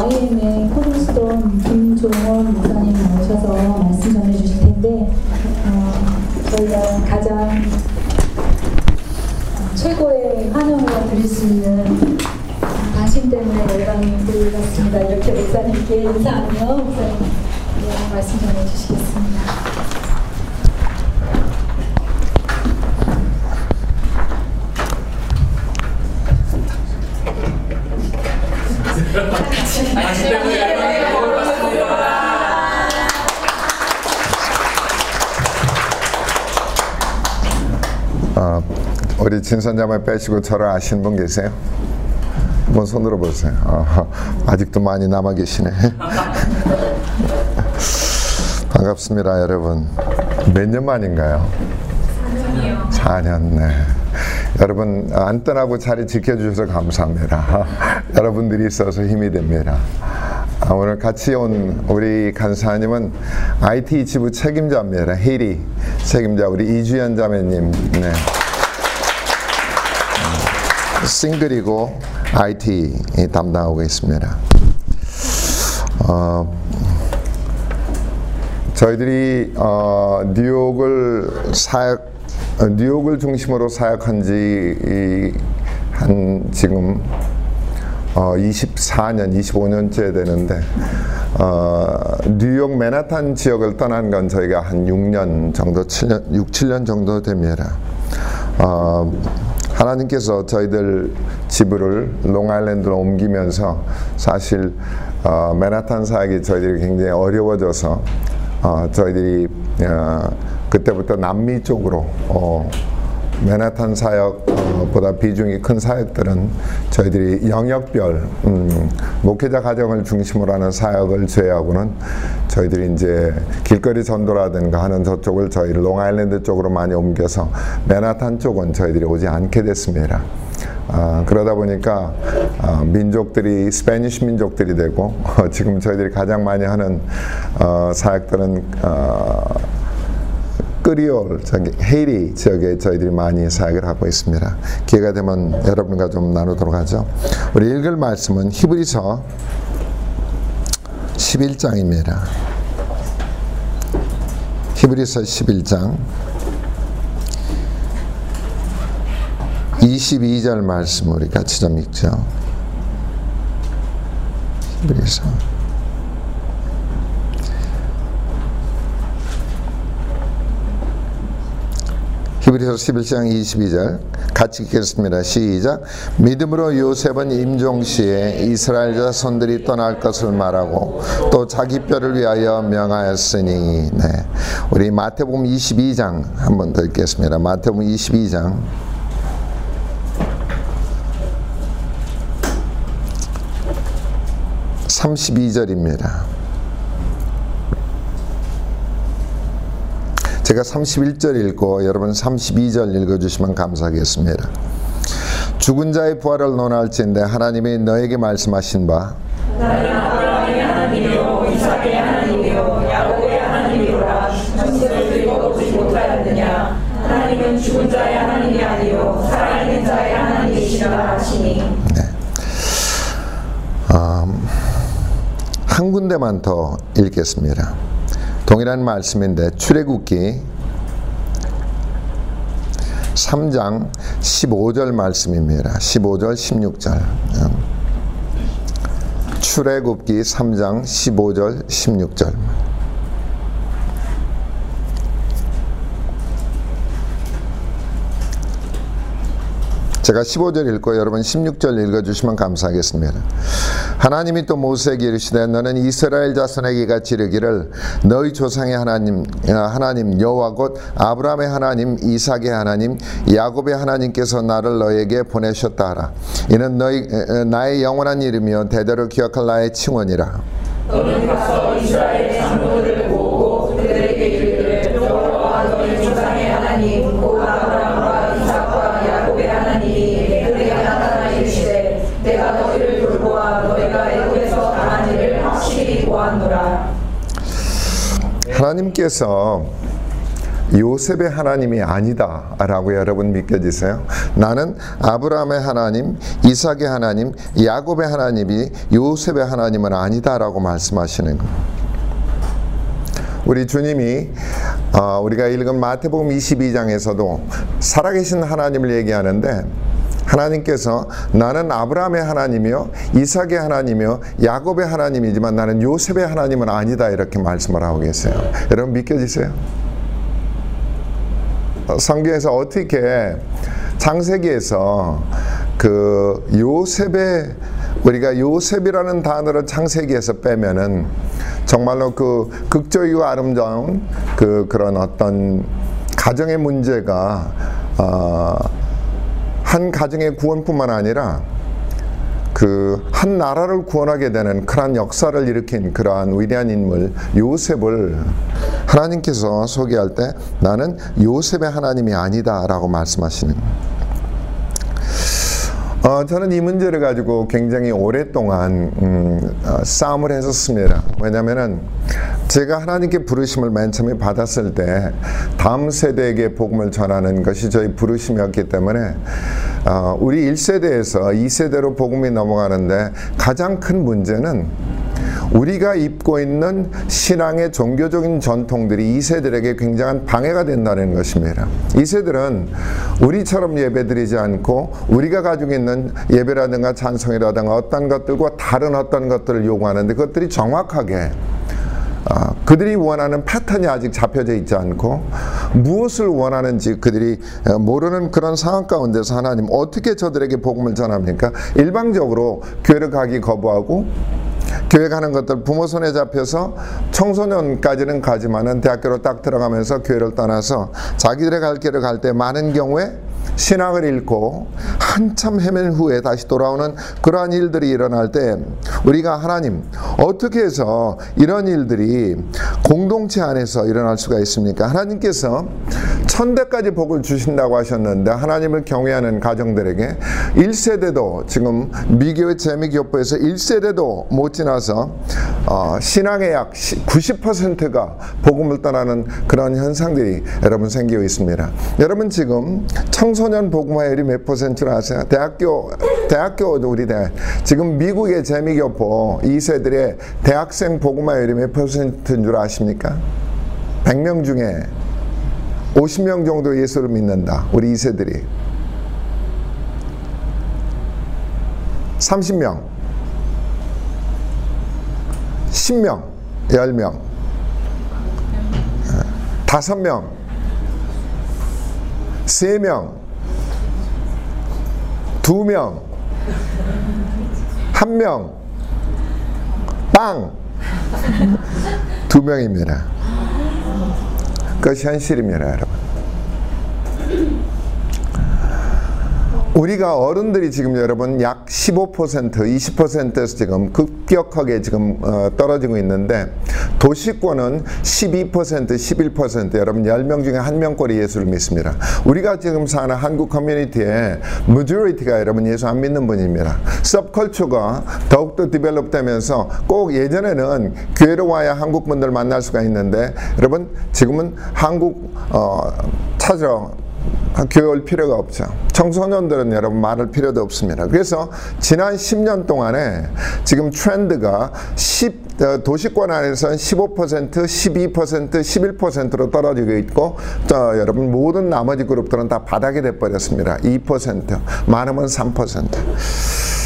YM의 코블스톤 김종원 목사님 나오셔서 말씀 전해 주실 텐데 어, 저희가 가장 최고의 환영을 드릴 수 있는 당신 때문에 열방이 보이었습니다. 이렇게 목사님께 인사하며 목사님 네, 말씀 전해 주시겠습니다. 진선자만 빼시고 저를 아시는 분 계세요? 한번 손들어 보세요. 어, 아직도 많이 남아 계시네. 반갑습니다, 여러분. 몇 년 만인가요? 4년이요. 4년, 네. 여러분, 안 떠나고 자리 지켜주셔서 감사합니다. 여러분들이 있어서 힘이 됩니다. 아, 오늘 같이 온 우리 간사님은 IT 지부 책임자입니다. 헤리 책임자 우리 이주연 자매님. 네. 싱글이고 IT 담당하고 있습니다. 어, 저희들이 어, 뉴욕을 사역 어, 뉴욕을 중심으로 사역한 지 한 지금 어, 24년, 25년째 되는데 어, 뉴욕 맨하탄 지역을 떠난 건 저희가 한 6년 정도, 7년, 6, 7년 정도 됩니다. 어, 하나님께서 저희들 지부를 롱아일랜드로 옮기면서 사실 어, 맨하탄 사역이 저희들이 굉장히 어려워져서 어, 저희들이 어, 그때부터 남미 쪽으로 어, 맨하탄 사역 보다 비중이 큰 사역들은 저희들이 영역별 음, 목회자 가정을 중심으로 하는 사역을 제외하고는 저희들이 이제 길거리 전도라든가 하는 저쪽을 저희 롱아일랜드 쪽으로 많이 옮겨서 맨하탄 쪽은 저희들이 오지 않게 됐습니다. 아, 그러다 보니까 아, 민족들이 Spanish 민족들이 되고 어, 지금 저희들이 가장 많이 하는 어, 사역들은 어, Creole 저기 헤이티 지역에 저희들이 많이 사역을 하고 있습니다. 기회가 되면 여러분과 좀 나누도록 하죠. 우리 읽을 말씀은 히브리서 11장입니다. 히브리서 11장 22절 말씀 우리 같이 좀 읽죠. 히브리서 히브리서 11장 22절 같이 읽겠습니다. 시작. 믿음으로 요셉은 임종시에 이스라엘 자손들이 떠날 것을 말하고 또 자기 뼈를 위하여 명하였으니 네. 우리 마태복음 22장 한번 더 읽겠습니다. 마태복음 22장 32절입니다. 제가 31절 읽고 여러분 32절 읽어주시면 감사하겠습니다. 죽은 자의 부활을 논할지인데 하나님이 너에게 말씀하신 바 죽은 자의 하나님이 아니요 살아있는 자의 하나님이시라 하시니 한 군데만 더 읽겠습니다. 동일한 말씀인데 출애굽기 3장 15절 말씀입니다. 15절 16절. 출애굽기 3장 15절 16절. 제가 15절 읽고 여러분 16절 읽어주시면 감사하겠습니다. 하나님이 또 모세에게 이르시되 너는 이스라엘 자손에게 같이 이르기를 너희 조상의 하나님 하나님 여호와 곧 아브라함의 하나님 이삭의 하나님 야곱의 하나님께서 나를 너에게 보내셨다 하라. 이는 너희 나의 영원한 이름이요 대대로 기억할 나의 칭원이라. 하나님께서 요셉의 하나님이 아니다라고 여러분 믿겨지세요? 나는 아브라함의 하나님, 이삭의 하나님, 야곱의 하나님이 요셉의 하나님은 아니다라고 말씀하시는. 우리 주님이 어, 우리가 읽은 마태복음 22장에서도 살아계신 하나님을 얘기하는데 하나님께서 나는 아브라함의 하나님이요 이삭의 하나님이요 야곱의 하나님이지만 나는 요셉의 하나님은 아니다 이렇게 말씀을 하고 계세요. 여러분 믿겨지세요? 어, 성경에서 어떻게 창세기에서 그 요셉의 우리가 요셉이라는 단어를 창세기에서 빼면은 정말로 그 극적이고 아름다운 그 그런 어떤 가정의 문제가 어, 한 가정의 구원뿐만 아니라 그 한 나라를 구원하게 되는 그러한 역사를 일으킨 그러한 위대한 인물 요셉을 하나님께서 소개할 때 나는 요셉의 하나님이 아니다라고 말씀하시는 어, 저는 이 문제를 가지고 굉장히 오랫동안 음, 어, 싸움을 했었습니다. 왜냐하면 제가 하나님께 부르심을 맨 처음에 받았을 때 다음 세대에게 복음을 전하는 것이 저희 부르심이었기 때문에 어, 우리 1세대에서 2세대로 복음이 넘어가는데 가장 큰 문제는 우리가 입고 있는 신앙의 종교적인 전통들이 2세들에게 굉장한 방해가 된다는 것입니다. 2세들은 우리처럼 예배드리지 않고 우리가 가지고 있는 예배라든가 찬송이라든가 어떤 것들과 다른 어떤 것들을 요구하는데 그것들이 정확하게 어, 그들이 원하는 패턴이 아직 잡혀져 있지 않고 무엇을 원하는지 그들이 어, 모르는 그런 상황 가운데서 하나님 어떻게 저들에게 복음을 전합니까? 일방적으로 교회를 가기 거부하고 교회 가는 것들 부모 손에 잡혀서 청소년까지는 가지만은 대학교로 딱 들어가면서 교회를 떠나서 자기들의 갈 길을 갈 때 많은 경우에 신앙을 잃고 한참 헤맨 후에 다시 돌아오는 그러한 일들이 일어날 때 우리가 하나님 어떻게 해서 이런 일들이 공동체 안에서 일어날 수가 있습니까? 하나님께서 천대까지 복을 주신다고 하셨는데 하나님을 경외하는 가정들에게 1세대도 지금 미교의 재미교포에서 1세대도 못 지나서 어, 신앙의 약 90%가 복음을 떠나는 그런 현상들이 여러분 생기고 있습니다. 여러분 지금 청 소년 복음화율이 몇 퍼센트를 아세요? 대학교 대학교 우리 대 지금 미국의 재미교포 2세들의 대학생 복음화율이 몇 퍼센트인 줄 아십니까? 100명 중에 50명 정도 예수를 믿는다. 우리 2세들이. 30명. 10명. 10명. 5명. 3명. 2명. 1명. 빵. 2명입니다. 그것이 현실입니다, 여러분. 우리가 어른들이 지금 여러분 약 15% 20%에서 지금 급격하게 지금 어, 떨어지고 있는데 도시권은 12% 11% 여러분 10명 중에 1명꼴이 예수를 믿습니다. 우리가 지금 사는 한국 커뮤니티에 majority가 여러분 예수 안 믿는 분입니다. 서브컬처가 더욱더 디벨롭 되면서 꼭 예전에는 교회로 와야 한국 분들 만날 수가 있는데 여러분 지금은 한국 어, 찾아 교회 올 필요가 없죠. 청소년들은 여러분 말할 필요도 없습니다. 그래서 지난 10년 동안에 지금 트렌드가 10, 어, 도시권 안에서는 15%, 12%, 11%로 떨어지고 있고 저, 여러분 모든 나머지 그룹들은 다 바닥이 돼버렸습니다. 2%, 많으면 3%.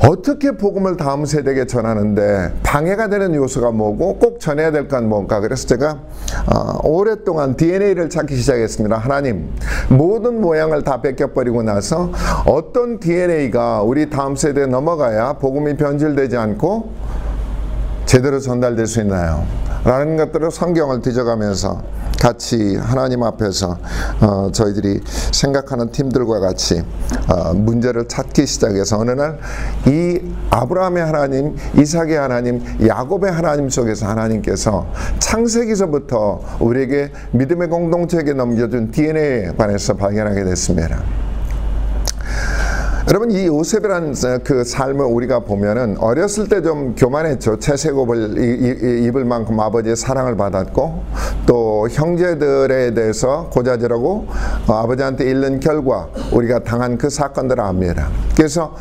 어떻게 복음을 다음 세대에게 전하는데 방해가 되는 요소가 뭐고 꼭 전해야 될 건 뭔가 그래서 제가 어, 오랫동안 DNA를 찾기 시작했습니다 하나님 모든 모양을 다 뺏겨버리고 나서 어떤 DNA가 우리 다음 세대에 넘어가야 복음이 변질되지 않고 제대로 전달될 수 있나요? 라는 것들을 성경을 뒤져가면서 같이 하나님 앞에서 어, 저희들이 생각하는 팀들과 같이 어, 문제를 찾기 시작해서 어느 날 이 아브라함의 하나님, 이삭의 하나님, 야곱의 하나님 속에서 하나님께서 창세기서부터 우리에게 믿음의 공동체에게 넘겨준 DNA에 관해서 발견하게 됐습니다. 여러분 이 요셉이라는 그 삶을 우리가 보면은 어렸을 때 좀 교만했죠. 채색옷을 입을 만큼 아버지의 사랑을 받았고 또 형제들에 대해서 고자질하고 어, 아버지한테 잃는 결과 우리가 당한 그 사건들을 압니다. 그래서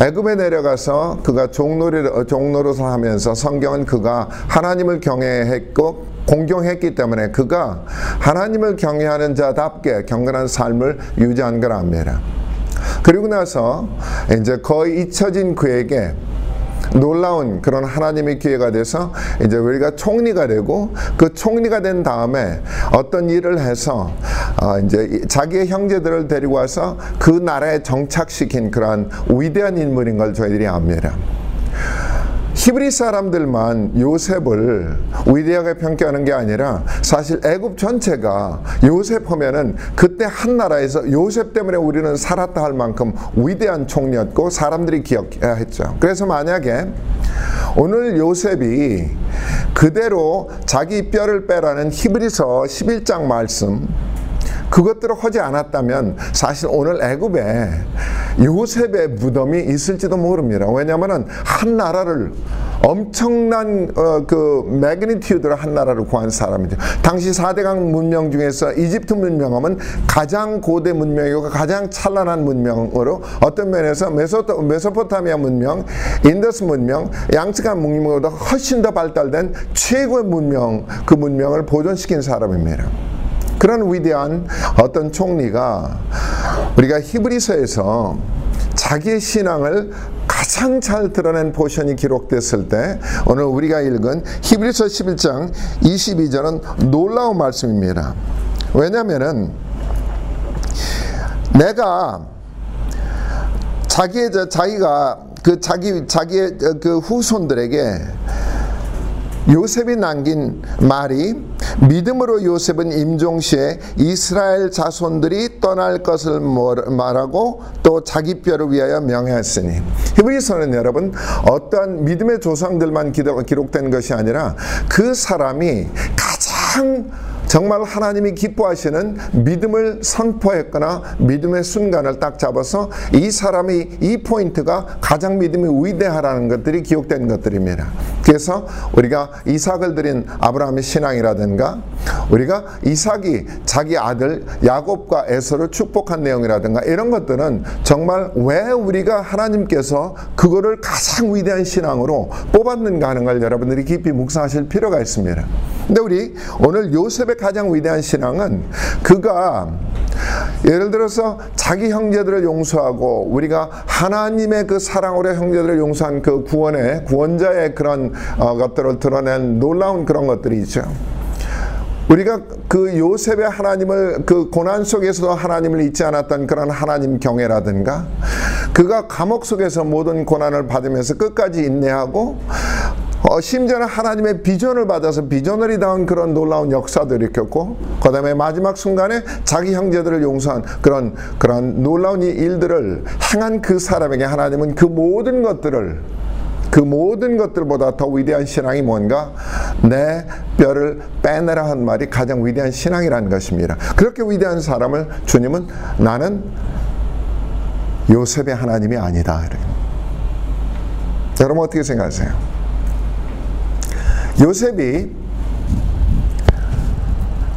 애굽에 내려가서 그가 종노릇 종노릇을 하면서 성경은 그가 하나님을 경외했고 공경했기 때문에 그가 하나님을 경외하는 자답게 경건한 삶을 유지한 걸 압니다. 그리고 나서 이제 거의 잊혀진 그에게 놀라운 그런 하나님의 기회가 돼서 이제 우리가 총리가 되고 그 총리가 된 다음에 어떤 일을 해서 어 이제 자기의 형제들을 데리고 와서 그 나라에 정착시킨 그러한 위대한 인물인 걸 저희들이 압니다. 히브리 사람들만 요셉을 위대하게 평가하는 게 아니라 사실 애굽 전체가 요셉 하면은 그때 한 나라에서 요셉 때문에 우리는 살았다 할 만큼 위대한 총리였고 사람들이 기억해야 했죠. 그래서 만약에 오늘 요셉이 그대로 자기 뼈를 빼라는 히브리서 11장 말씀 그것들을 하지 않았다면 사실 오늘 애굽에 요셉의 무덤이 있을지도 모릅니다. 왜냐하면 한 나라를 엄청난 어, 그 magnitude로 한 나라를 구한 사람이죠. 당시 4대강 문명 중에서 이집트 문명하면 가장 고대 문명이고 가장 찬란한 문명으로 어떤 면에서 메소토, 메소포타미아 문명, 인더스 문명, 양측한 문명보다 훨씬 더 발달된 최고의 문명, 그 문명을 보존시킨 사람입니다. 그런 위대한 어떤 총리가 우리가 히브리서에서 자기의 신앙을 가장 잘 드러낸 포션이 기록됐을 때 오늘 우리가 읽은 히브리서 11장 22절은 놀라운 말씀입니다. 왜냐하면은 내가 자기의 자기가 그 자기 자기의 그 후손들에게 요셉이 남긴 말이 믿음으로 요셉은 임종시에 이스라엘 자손들이 떠날 것을 말하고 또 자기 뼈를 위하여 명하였으니. 히브리서는 여러분 어떠한 믿음의 조상들만 기록된 것이 아니라 그 사람이 가장 정말 하나님이 기뻐하시는 믿음을 선포했거나 믿음의 순간을 딱 잡아서 이 사람이 이 포인트가 가장 믿음이 위대하라는 것들이 기록된 것들입니다. 그래서 우리가 이삭을 드린 아브라함의 신앙이라든가 우리가 이삭이 자기 아들 야곱과 에서를 축복한 내용이라든가 이런 것들은 정말 왜 우리가 하나님께서 그거를 가장 위대한 신앙으로 뽑았는가 하는 걸 여러분들이 깊이 묵상하실 필요가 있습니다. 근데 우리 오늘 요셉의 가장 위대한 신앙은 그가 예를 들어서 자기 형제들을 용서하고 우리가 하나님의 그 사랑으로 형제들을 용서한 그 구원의 구원자의 그런 어, 것들을 드러낸 놀라운 그런 것들이 있죠. 우리가 그 요셉의 하나님을 그 고난 속에서도 하나님을 잊지 않았던 그런 하나님 경외라든가 그가 감옥 속에서 모든 고난을 받으면서 끝까지 인내하고 어, 심지어는 하나님의 비전을 받아서 비전을 이다운 그런 놀라운 역사들을 일으켰고 그 다음에 마지막 순간에 자기 형제들을 용서한 그런 그런 놀라운 일들을 행한 그 사람에게 하나님은 그 모든 것들을 그 모든 것들보다 더 위대한 신앙이 뭔가 내 뼈를 빼내라 한 말이 가장 위대한 신앙이라는 것입니다. 그렇게 위대한 사람을 주님은 나는 요셉의 하나님이 아니다. 여러분 어떻게 생각하세요? 요셉이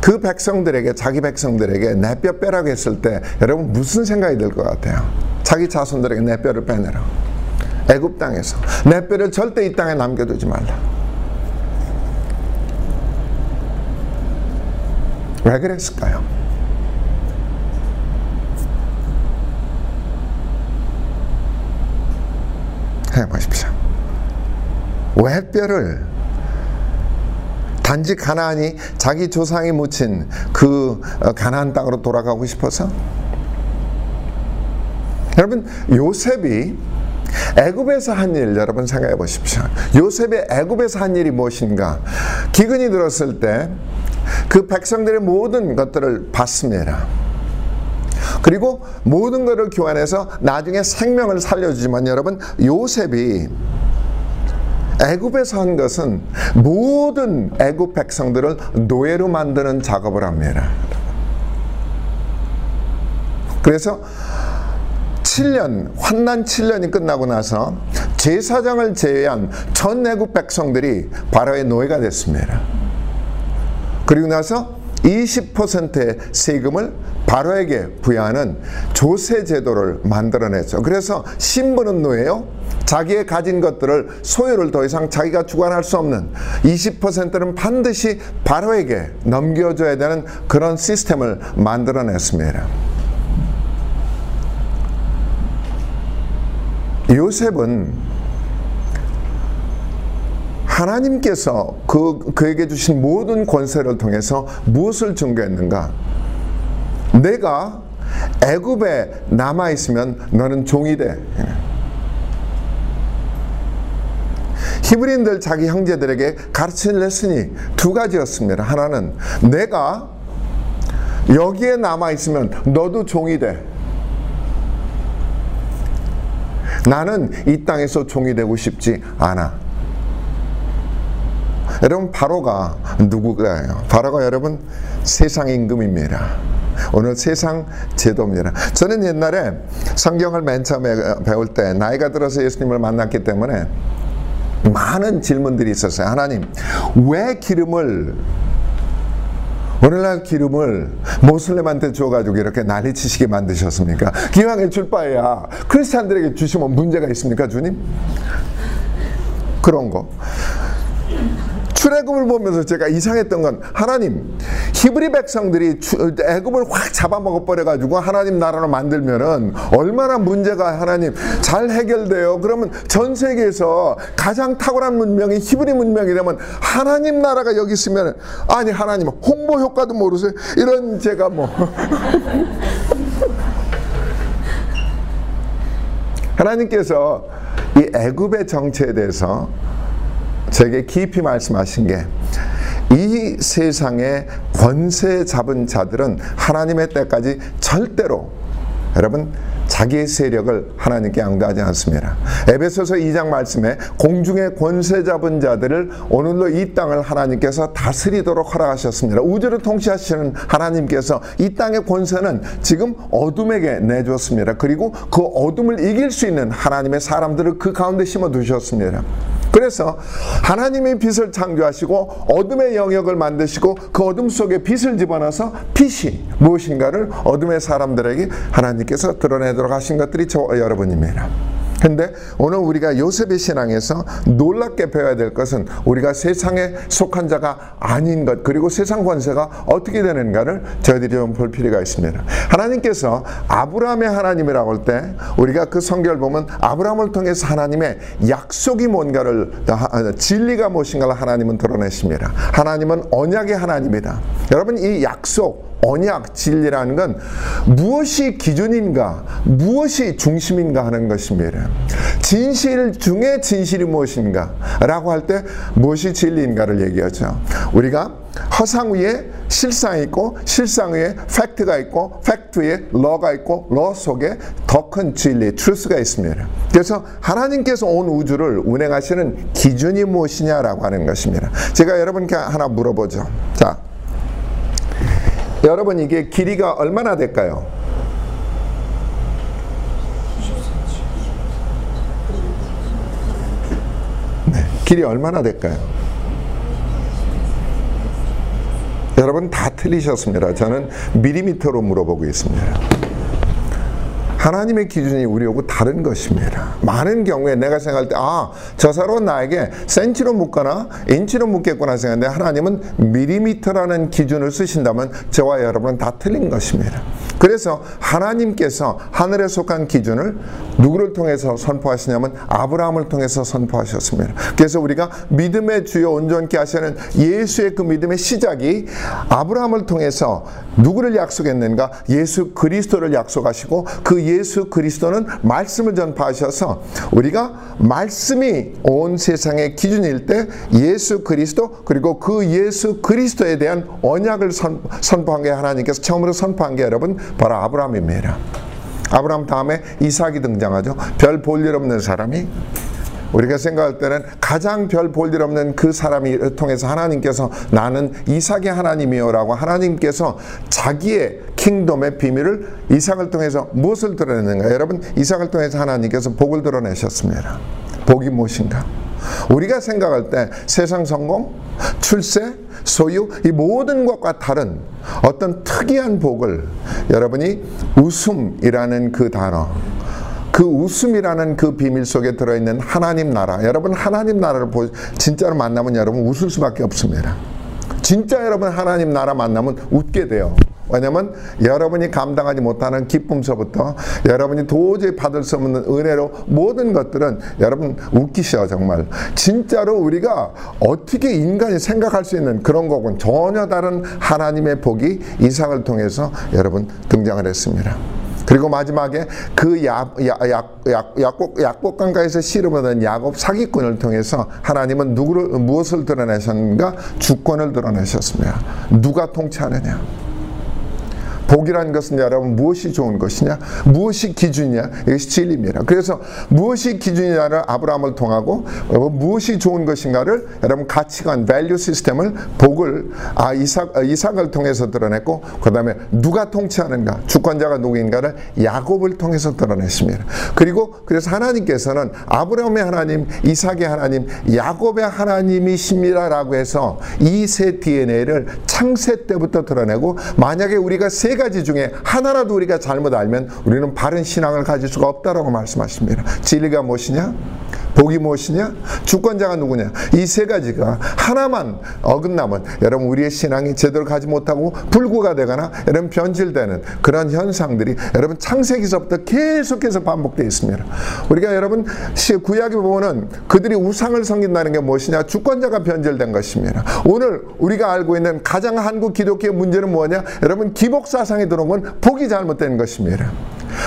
그 백성들에게 자기 백성들에게 내 뼈 빼라고 했을 때 여러분 무슨 생각이 들 것 같아요? 자기 자손들에게 내 뼈를 빼내라. 애굽 땅에서 내 뼈를 절대 이 땅에 남겨두지 말라. 왜 그랬을까요? 해보십시오. 왜 뼈를 단지 가나안이 자기 조상이 묻힌 그 어, 가나안 땅으로 돌아가고 싶어서 여러분 요셉이 애굽에서 한 일 여러분 생각해 보십시오. 요셉의 애굽에서 한 일이 무엇인가? 기근이 들었을 때 그 백성들의 모든 것들을 받습니다. 그리고 모든 것을 교환해서 나중에 생명을 살려주지만 여러분 요셉이 애굽에서 한 것은 모든 애굽 백성들을 노예로 만드는 작업을 합니다. 그래서 7년 환난 7년이 끝나고 나서 제사장을 제외한 전 애국 백성들이 바로의 노예가 됐습니다. 그리고 나서 20%의 세금을 바로에게 부여하는 조세 제도를 만들어냈죠. 그래서 신분은 노예요. 자기의 가진 것들을 소유를 더 이상 자기가 주관할 수 없는 20%는 반드시 바로에게 넘겨줘야 되는 그런 시스템을 만들어냈습니다. 요셉은 하나님께서 그, 그에게 주신 모든 권세를 통해서 무엇을 증거했는가? 내가 애굽에 남아 있으면 너는 종이 돼. 히브리인들 자기 형제들에게 가르친 레슨이 두 가지였습니다. 하나는 내가 여기에 남아 있으면 너도 종이 돼. 나는 이 땅에서 종이 되고 싶지 않아. 여러분 바로가 누구가요? 바로가 여러분 세상 임금입니다. 오늘 세상 제도입니다. 저는 옛날에 성경을 맨 처음에 배울 때 나이가 들어서 예수님을 만났기 때문에 많은 질문들이 있었어요. 하나님, 왜 기름을 오늘날 기름을 모슬렘한테 줘가지고 이렇게 난리치시게 만드셨습니까? 기왕에 줄 바에야 크리스찬들에게 주시면 문제가 있습니까, 주님? 그런 거. 출애굽을 보면서 제가 이상했던 건 하나님 히브리 백성들이 애굽을 확 잡아먹어 버려 가지고 하나님 나라로 만들면은 얼마나 문제가 하나님 잘 해결돼요. 그러면 전 세계에서 가장 탁월한 문명이 히브리 문명이라면 하나님 나라가 여기 있으면 아니 하나님 홍보 효과도 모르세요. 이런 제가 뭐 하나님께서 이 애굽의 정체에 대해서 제게 깊이 말씀하신 게 이 세상의 권세 잡은 자들은 하나님의 때까지 절대로 여러분 자기의 세력을 하나님께 양도하지 않습니다. 에베소서 2장 말씀에 공중의 권세 잡은 자들을 오늘로 이 땅을 하나님께서 다스리도록 허락하셨습니다. 우주를 통치하시는 하나님께서 이 땅의 권세는 지금 어둠에게 내줬습니다. 그리고 그 어둠을 이길 수 있는 하나님의 사람들을 그 가운데 심어 두셨습니다. 그래서 하나님의 빛을 창조하시고 어둠의 영역을 만드시고 그 어둠 속에 빛을 집어넣어서 빛이 무엇인가를 어둠의 사람들에게 하나님께서 드러내도록 하신 것들이 저 여러분입니다. 근데 오늘 우리가 요셉의 신앙에서 놀랍게 배워야 될 것은 우리가 세상에 속한 자가 아닌 것 그리고 세상 권세가 어떻게 되는가를 저희들이 좀 볼 필요가 있습니다. 하나님께서 아브라함의 하나님이라고 할 때 우리가 그 성경을 보면 아브라함을 통해서 하나님의 약속이 뭔가를 진리가 무엇인가를 하나님은 드러내십니다. 하나님은 언약의 하나님이다. 여러분 이 약속 언약 진리라는 건 무엇이 기준인가, 무엇이 중심인가 하는 것입니다. 진실 중에 진실이 무엇인가 라고 할 때 무엇이 진리인가를 얘기하죠. 우리가 허상 위에 실상이 있고 실상 위에 fact가 있고 팩트 위에 law가 있고 law 속에 더 큰 진리, truth가 있습니다. 그래서 하나님께서 온 우주를 운행하시는 기준이 무엇이냐라고 하는 것입니다. 제가 여러분께 하나 물어보죠. 자, 여러분 이게 길이가 얼마나 될까요? 네, 길이 얼마나 될까요? 여러분 다 틀리셨습니다. 저는 밀리미터로 물어보고 있습니다. 하나님의 기준이 우리하고 다른 것입니다. 많은 경우에 내가 생각할 때, 아, 저 사람은 나에게 센치로 묻거나 인치로 묻겠구나 생각하는데 하나님은 미리미터라는 기준을 쓰신다면 저와 여러분은 다 틀린 것입니다. 그래서 하나님께서 하늘에 속한 기준을 누구를 통해서 선포하시냐면 아브라함을 통해서 선포하셨습니다. 그래서 우리가 믿음의 주요 온전케 하시는 예수의 그 믿음의 시작이 아브라함을 통해서 누구를 약속했는가? 예수 그리스도를 약속하시고 그 예수 그리스도는 말씀을 전파하셔서 우리가 말씀이 온 세상의 기준일 때 예수 그리스도 그리고 그 예수 그리스도에 대한 언약을 선, 선포한 게 하나님께서 처음으로 선포한 게 여러분 바로 아브라함입니다. 아브라함 다음에 이삭이 등장하죠. 별 볼 일 없는 사람이 우리가 생각할 때는 가장 별 볼 일 없는 그 사람이 통해서 하나님께서 나는 이삭의 하나님이요라고 하나님께서 자기의 킹덤의 비밀을 이삭을 통해서 무엇을 드러내는가? 여러분 이삭을 통해서 하나님께서 복을 드러내셨습니다. 복이 무엇인가? 우리가 생각할 때 세상 성공, 출세, 소유 이 모든 것과 다른 어떤 특이한 복을 여러분이 웃음이라는 그 단어 그 웃음이라는 그 비밀 속에 들어있는 하나님 나라. 여러분 하나님 나라를 보, 진짜로 만나면 여러분 웃을 수밖에 없습니다. 진짜 여러분 하나님 나라 만나면 웃게 돼요. 왜냐면 여러분이 감당하지 못하는 기쁨서부터 여러분이 도저히 받을 수 없는 은혜로 모든 것들은 여러분 웃기셔 정말. 진짜로 우리가 어떻게 인간이 생각할 수 있는 그런 거군. 전혀 다른 하나님의 복이 이삭을 통해서 여러분 등장을 했습니다. 그리고 마지막에 그 약, 약, 약, 약, 약복, 약복강가에서 씨름 얻은 야곱 사기꾼을 통해서 하나님은 누구를, 무엇을 드러내셨는가? 주권을 드러내셨습니다. 누가 통치하느냐? 복이라는 것은 여러분 무엇이 좋은 것이냐? 무엇이 기준이냐? 이것이 진리입니다. 그래서 무엇이 기준이냐를 아브라함을 통하고 무엇이 좋은 것인가를 여러분 가치관, value system을 복을 아 이삭 이삭을 통해서 드러냈고 그다음에 누가 통치하는가? 주권자가 누구인가를 야곱을 통해서 드러냈습니다. 그리고 그래서 하나님께서는 아브라함의 하나님, 이삭의 하나님, 야곱의 하나님이십니다라고 해서 이 세 DNA를 창세 때부터 드러내고 만약에 우리가 세 가지 중에 하나라도 우리가 잘못 알면 우리는 바른 신앙을 가질 수가 없다라고 말씀하십니다. 진리가 무엇이냐? 복이 무엇이냐? 주권자가 누구냐? 이 세 가지가 하나만 어긋나면 여러분 우리의 신앙이 제대로 가지 못하고 불구가 되거나 여러분 변질되는 그런 현상들이 여러분 창세기서부터 계속해서 반복되어 있습니다. 우리가 여러분 구약에 보면은 그들이 우상을 섬긴다는 게 무엇이냐? 주권자가 변질된 것입니다. 오늘 우리가 알고 있는 가장 한국 기독교의 문제는 뭐냐? 여러분 기복 사상에 들어온 건 복이 잘못된 것입니다.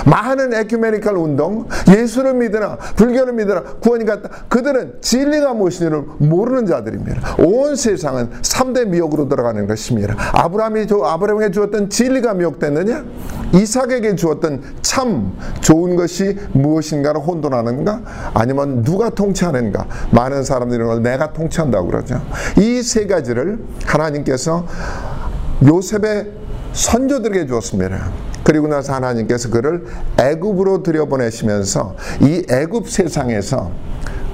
많은 에큐메니컬 운동, 예수를 믿으나 불교를 믿으나 구원 이 같다. 그들은 진리가 무엇인지를 모르는 자들입니다. 온 세상은 3대 미혹으로 들어가는 것입니다. 아브라함이 아브라함에게 주었던 진리가 미혹됐느냐? 이삭에게 주었던 참 좋은 것이 무엇인가를 혼돈하는가? 아니면 누가 통치하는가? 많은 사람들이 내가 통치한다고 그러죠. 이 세 가지를 하나님께서 요셉의 선조들에게 주었습니다. 그리고 나서 하나님께서 그를 애굽으로 들여보내시면서 이 애굽 세상에서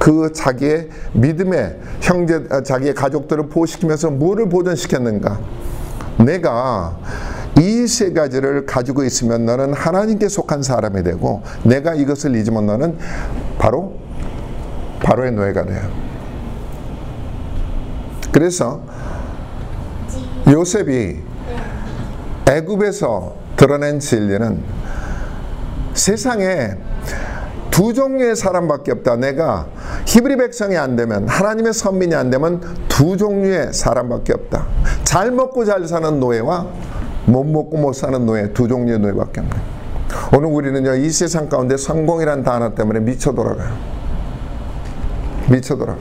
그 자기의 믿음의 형제 자기의 가족들을 보호시키면서 뭐를 보존시켰는가? 내가 이 세 가지를 가지고 있으면 너는 하나님께 속한 사람이 되고 내가 이것을 잊으면 너는 바로 바로의 노예가 돼요. 그래서 요셉이 애굽에서 드러낸 진리는 세상에 두 종류의 사람밖에 없다. 내가 히브리 백성이 안 되면 하나님의 선민이 안 되면 두 종류의 사람밖에 없다. 잘 먹고 잘 사는 노예와 못 먹고 못 사는 노예 두 종류의 노예밖에 없네. 오늘 우리는요 이 세상 가운데 성공이란 단어 때문에 미쳐 돌아가요. 미쳐 돌아가.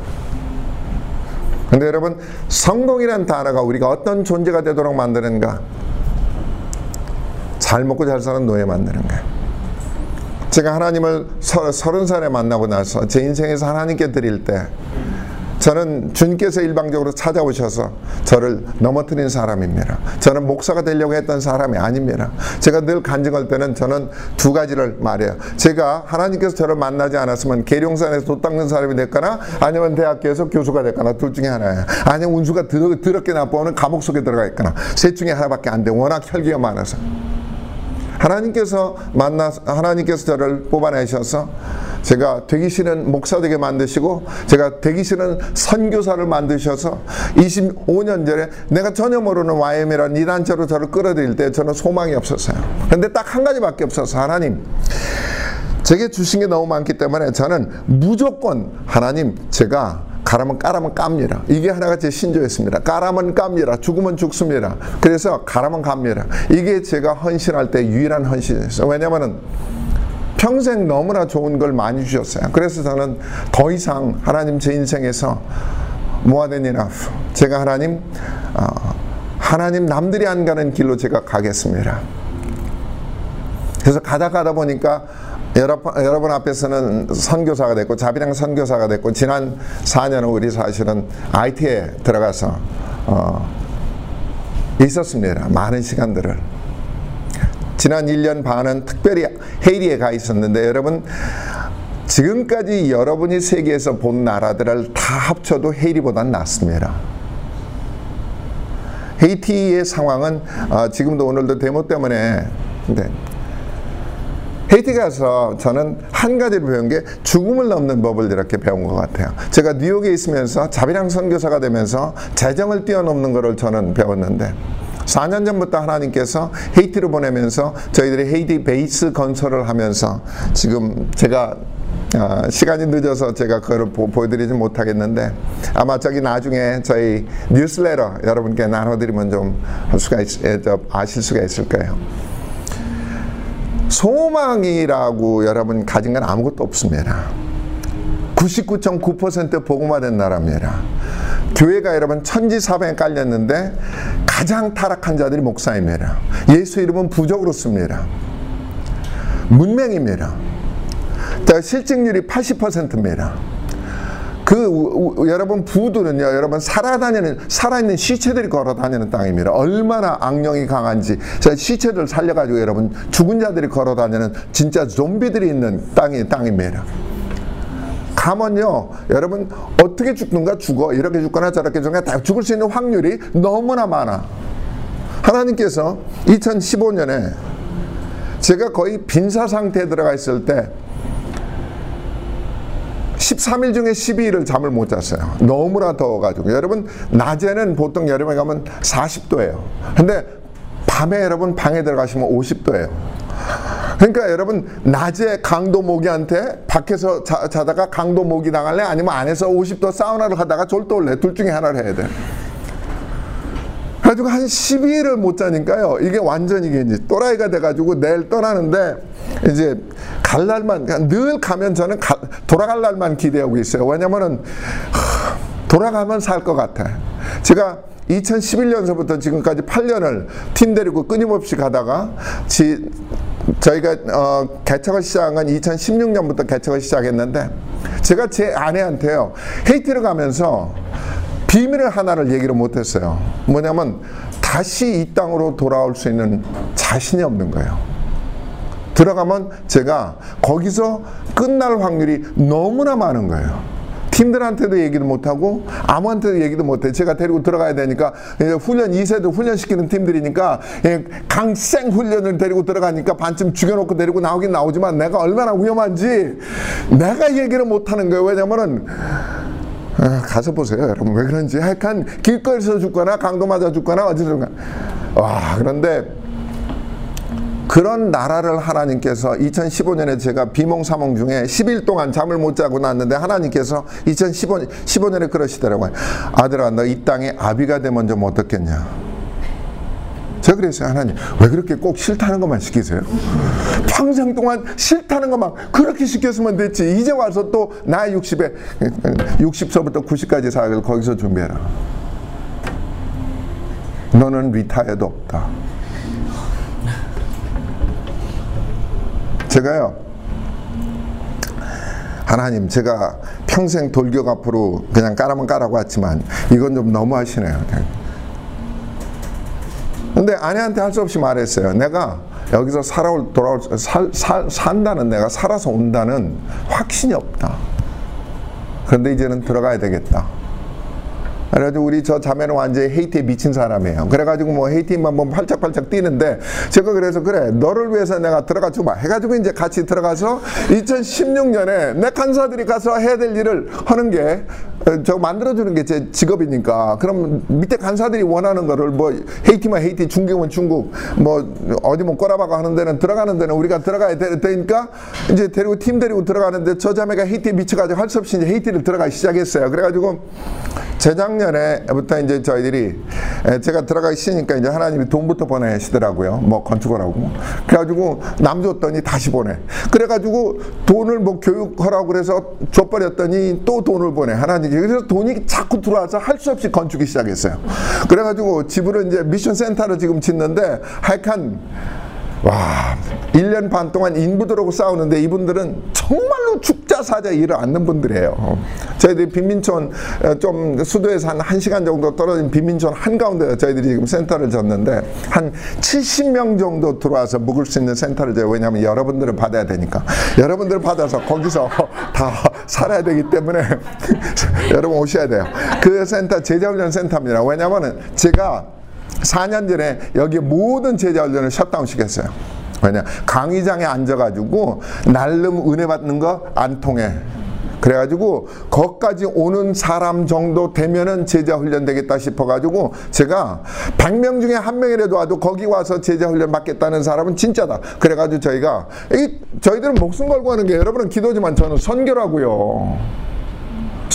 근데 여러분 성공이란 단어가 우리가 어떤 존재가 되도록 만드는가? 잘 먹고 잘 사는 노예 만드는 거예요. 제가 하나님을 서른 살에 만나고 나서 제 인생에서 하나님께 드릴 때 저는 주님께서 일방적으로 찾아오셔서 저를 넘어뜨린 사람입니다. 저는 목사가 되려고 했던 사람이 아닙니다. 제가 늘 간증할 때는 저는 두 가지를 말해요. 제가 하나님께서 저를 만나지 않았으면 계룡산에서 도 닦는 사람이 됐거나 아니면 대학교에서 교수가 됐거나 둘 중에 하나예요. 아니면 운수가 더럽게 나빠오는 감옥 속에 들어가 있거나 셋 중에 하나밖에 안 돼. 워낙 혈기가 많아서. 하나님께서 만나 하나님께서 저를 뽑아내셔서 제가 되기 싫은 목사 되게 만드시고 제가 되기 싫은 선교사를 만드셔서 25년 전에 내가 전혀 모르는 YM이라는 이단체로 저를 끌어들일 때 저는 소망이 없었어요. 근데 딱 한 가지밖에 없어서 하나님 제게 주신 게 너무 많기 때문에 저는 무조건 하나님 제가 가라면 까라면 깝니다. 이게 하나가 제 신조였습니다. 까라면 깝니다. 죽으면 죽습니다. 그래서 가라면 갑니다. 이게 제가 헌신할 때 유일한 헌신이었어요. 왜냐면은 평생 너무나 좋은 걸 많이 주셨어요. 그래서 저는 더 이상 하나님 제 인생에서 more enough. 제가 하나님, 어, 하나님 남들이 안 가는 길로 제가 가겠습니다. 그래서 가다 가다 보니까 여러분, 여러 분 앞에서는 선교사가 됐고 자비랑 선교사가 됐고 지난 4년은 우리 사실은 IT에 들어가서 어, 있었습니다. 많은 시간들을. 지난 1년 반은 특별히 헤이리에 가 있었는데 여러분 지금까지 여러분이 세계에서 본 나라들을 다 합쳐도 헤이리보단 낫습니다. 헤이티의 상황은 어, 지금도 오늘도 데모 때문에 네. 헤이티 가서 저는 한 가지를 배운 게 죽음을 넘는 법을 이렇게 배운 것 같아요. 제가 뉴욕에 있으면서 자비랑 선교사가 되면서 재정을 뛰어넘는 것을 저는 배웠는데 4년 전부터 하나님께서 헤이티로 보내면서 저희들이 헤이티 베이스 건설을 하면서 지금 제가 어, 시간이 늦어서 제가 그걸 보, 보여드리지 못하겠는데 아마 저기 나중에 저희 뉴스레터 여러분께 나눠드리면 좀 할 수가 있, 아실 수가 있을 거예요. 소망이라고 여러분 가진 건 아무것도 없습니다. 99.9% 복음화된 나라입니다. 교회가 여러분 천지사방에 깔렸는데 가장 타락한 자들이 목사입니다. 예수 이름은 부적으로 씁니다. 문맹입니다. 실직률이 80%입니다. 그 우, 우, 여러분 부두는요 여러분 살아다니는 살아있는 시체들이 걸어다니는 땅입니다. 얼마나 악령이 강한지. 저 시체들 살려가지고 여러분 죽은 자들이 걸어다니는 진짜 좀비들이 있는 땅이 땅입니다. 가면요 여러분 어떻게 죽든가? 죽어. 이렇게 죽거나 저렇게 죽거나 다 죽을 수 있는 확률이 너무나 많아. 하나님께서 2015년에 제가 거의 빈사 상태에 들어가 있을 때 13일 중에 12일을 잠을 못 잤어요. 너무나 더워가지고. 여러분, 낮에는 보통 여름에 가면 40도예요. 근데 밤에 여러분 방에 들어가시면 50도예요. 그러니까 여러분 낮에 강도 모기한테 밖에서 자, 자다가 강도 모기 당할래 아니면 안에서 50도 사우나를 하다가 졸도올래 둘 중에 하나를 해야 돼. 그래가지고 한 12일을 못 자니까요. 이게 완전히 이제 또라이가 돼가지고 내일 떠나는데 이제 갈 날만 늘 가면 저는 가, 돌아갈 날만 기대하고 있어요. 왜냐면은 돌아가면 살 것 같아. 제가 2011년서부터 지금까지 8년을 팀 데리고 끊임없이 가다가 지, 저희가 어, 개척을 시작한 건 2016년부터 개척을 시작했는데 제가 제 아내한테요 헤이티를 가면서 비밀을 하나를 얘기를 못했어요. 뭐냐면 다시 이 땅으로 돌아올 수 있는 자신이 없는 거예요. 들어가면 제가 거기서 끝날 확률이 너무나 많은 거예요. 팀들한테도 얘기도 못하고 아무한테도 얘기도 못해. 제가 데리고 들어가야 되니까 훈련 2세도 훈련시키는 팀들이니까 강생 훈련을 데리고 들어가니까 반쯤 죽여놓고 데리고 나오긴 나오지만 내가 얼마나 위험한지 내가 얘기를 못하는 거예요. 왜냐면은 아, 가서 보세요, 여러분. 왜 그런지. 하여간 길거리에서 죽거나 강도 맞아 죽거나 어디서 죽거나. 와, 그런데 그런 나라를 하나님께서 2015년에 제가 비몽사몽 중에 10일 동안 잠을 못 자고 났는데 하나님께서 2015년 15년에 그러시더라고요. 아들아, 너 이 땅에 아비가 되면 좀 어떻겠냐? 제가 그랬어요. 하나님, 왜 그렇게 꼭 싫다는 것만 시키세요? 평생 동안 싫다는 것만 그렇게 시켰으면 됐지. 이제 와서 또 나이 60에, 60서부터 90까지 사역을 거기서 준비해라. 너는 리타이어도 없다. 제가요, 하나님, 제가 평생 돌격 앞으로 그냥 까라면 까라고 왔지만 이건 좀 너무 하시네요. 근데 아내한테 할 수 없이 말했어요. 내가 여기서 살아올, 돌아올, 살, 살, 산다는 내가 살아서 온다는 확신이 없다. 그런데 이제는 들어가야 되겠다. 그래가지고 우리 저 자매는 완전히 헤이티에 미친 사람이에요. 그래가지고 뭐 헤이티만 보면 팔짝팔짝 뛰는데 제가 그래서 그래 너를 위해서 내가 들어가 주마 해가지고 이제 같이 들어가서 2016년에 내 간사들이 가서 해야 될 일을 하는 게 저 만들어주는 게 제 직업이니까 그럼 밑에 간사들이 원하는 거를 뭐 헤이티만 헤이티 중국은 중국 뭐 어디 뭐 꼬라박아 하는 데는 들어가는 데는 우리가 들어가야 되니까 이제 데리고 팀 데리고 들어가는데 저 자매가 헤이티에 미쳐가지고 할 수 없이 이제 헤이티를 들어가기 시작했어요. 그래가지고 재작년에부터 이제 저희들이 제가 들어가기 싫으니까 이제 하나님이 돈부터 보내시더라고요. 뭐 건축을 하고. 그래가지고 남 줬더니 다시 보내. 그래가지고 돈을 뭐 교육하라고 그래서 줘버렸더니 또 돈을 보내. 하나님 이. 그래서 돈이 자꾸 들어와서 할 수 없이 건축이 시작했어요. 그래가지고 집으로 이제 미션 센터를 지금 짓는데 하여간 와, 1년 반 동안 인부들하고 싸우는데 이분들은 정말로 죽자 사자 일을 않는 분들이에요. 저희들이 빈민촌 어, 좀 수도에서 한 1시간 정도 떨어진 빈민촌 한가운데 저희들이 지금 센터를 졌는데 한 70명 정도 들어와서 묵을 수 있는 센터를 져요. 왜냐하면 여러분들을 받아야 되니까. 여러분들을 받아서 거기서 다 살아야 되기 때문에 여러분 오셔야 돼요. 그 센터 제자훈련 센터입니다. 왜냐하면 제가 4년 전에 여기 모든 제자훈련을 셧다운 시켰어요. 왜냐 강의장에 앉아가지고 날름 은혜 받는 거 안 통해. 그래가지고 거기까지 오는 사람 정도 되면은 제자 훈련 되겠다 싶어가지고 제가 100명 중에 한 명이라도 와도 거기 와서 제자 훈련 받겠다는 사람은 진짜다. 그래가지고 저희가 이 저희들은 목숨 걸고 하는 게 여러분은 기도지만 저는 선교라고요.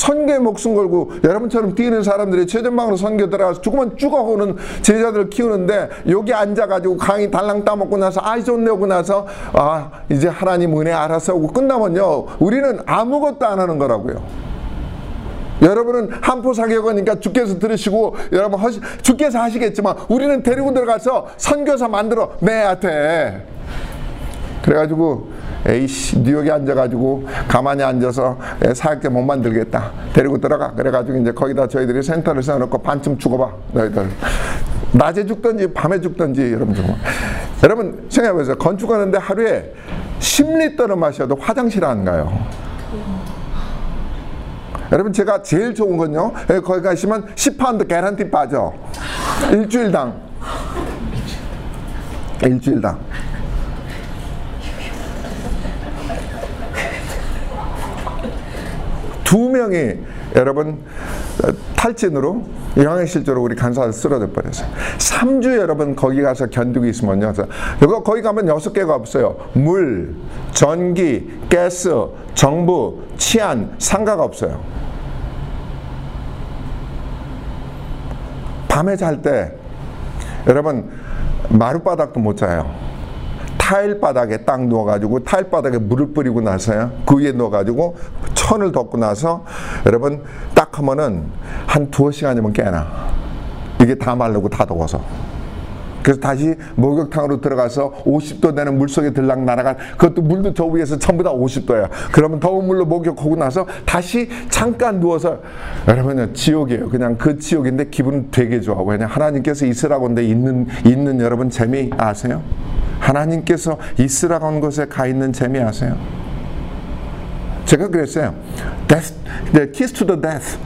선교에 목숨 걸고 여러분처럼 뛰는 사람들이 최전방으로 선교 들어가서 조금만 죽어오는 제자들을 키우는데 여기 앉아가지고 강의 달랑 따먹고 나서 아이 좋네 하고 나서 아 이제 하나님 은혜 알아서 하고 끝나면요 우리는 아무것도 안 하는 거라고요. 여러분은 한포 사격하니까 주께서 들으시고 여러분 하시, 주께서 하시겠지만 우리는 데리고 들어가서 선교사 만들어 돼. 그래가지고 에이씨 뉴욕에 앉아가지고 가만히 앉아서 사역자 못 만들겠다. 데리고 들어가. 그래가지고 이제 거기다 저희들이 센터를 세워놓고 반쯤 죽어봐 너희들. 낮에 죽든지 밤에 죽든지 여러분 좀 여러분 생각해보세요. 건축하는데 하루에 10리터를 마셔도 화장실 안 가요. 여러분 제가 제일 좋은 건요. 거기 가시면 10파운드 개런티 빠져. 일주일당. 일주일당 두 명이 여러분 탈진으로 영양실조로 우리 간사를 쓰러져 버렸어요. 3주 여러분 거기 가서 견디고 있으면요. 이거 거기 가면 여섯 개가 없어요. 물, 전기, 가스, 정부, 치안, 상가가 없어요. 밤에 잘 때 여러분 마룻바닥도 못 자요. 타일 바닥에 딱 누워가지고 타일 바닥에 물을 뿌리고 나서요. 그 위에 누워가지고 천을 덮고 나서 여러분 딱 하면은 한 두어 시간이면 깨나. 이게 다 마르고 다 더워서. 그래서 다시 목욕탕으로 들어가서 50도 되는 물 속에 들락 날아가 그것도 물도 저 위에서 전부 다 50도야. 그러면 더운 물로 목욕하고 나서 다시 잠깐 누워서 여러분은 지옥이에요. 그냥 그 지옥인데 기분은 되게 좋아. 왜냐 하나님께서 있으라고 한데 있는 있는 여러분 재미 아세요? 하나님께서 있으라고 한 곳에 가 있는 재미 아세요? 제가 그랬어요. Death, the kiss to the death.